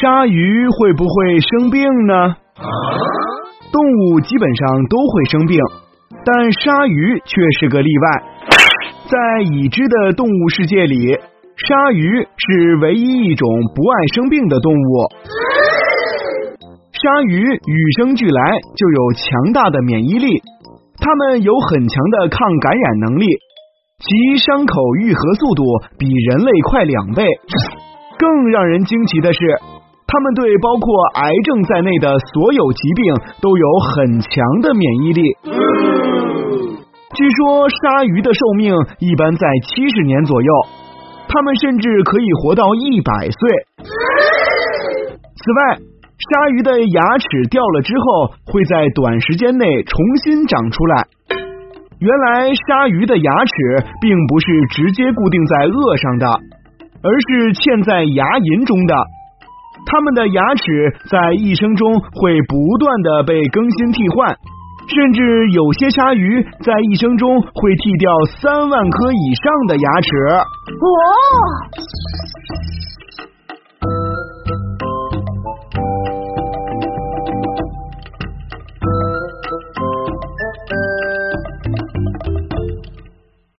鲨鱼会不会生病呢？动物基本上都会生病，但鲨鱼却是个例外。在已知的动物世界里，鲨鱼是唯一一种不爱生病的动物。鲨鱼与生俱来就有强大的免疫力，它们有很强的抗感染能力，其伤口愈合速度比人类快两倍。更让人惊奇的是，它们对包括癌症在内的所有疾病都有很强的免疫力。据说鲨鱼的寿命一般在七十年左右，它们甚至可以活到一百岁。此外，鲨鱼的牙齿掉了之后，会在短时间内重新长出来。原来，鲨鱼的牙齿并不是直接固定在颚上的，而是嵌在牙龈中的。它们的牙齿在一生中会不断的被更新替换，甚至有些鲨鱼在一生中会剃掉三万颗以上的牙齿。哦。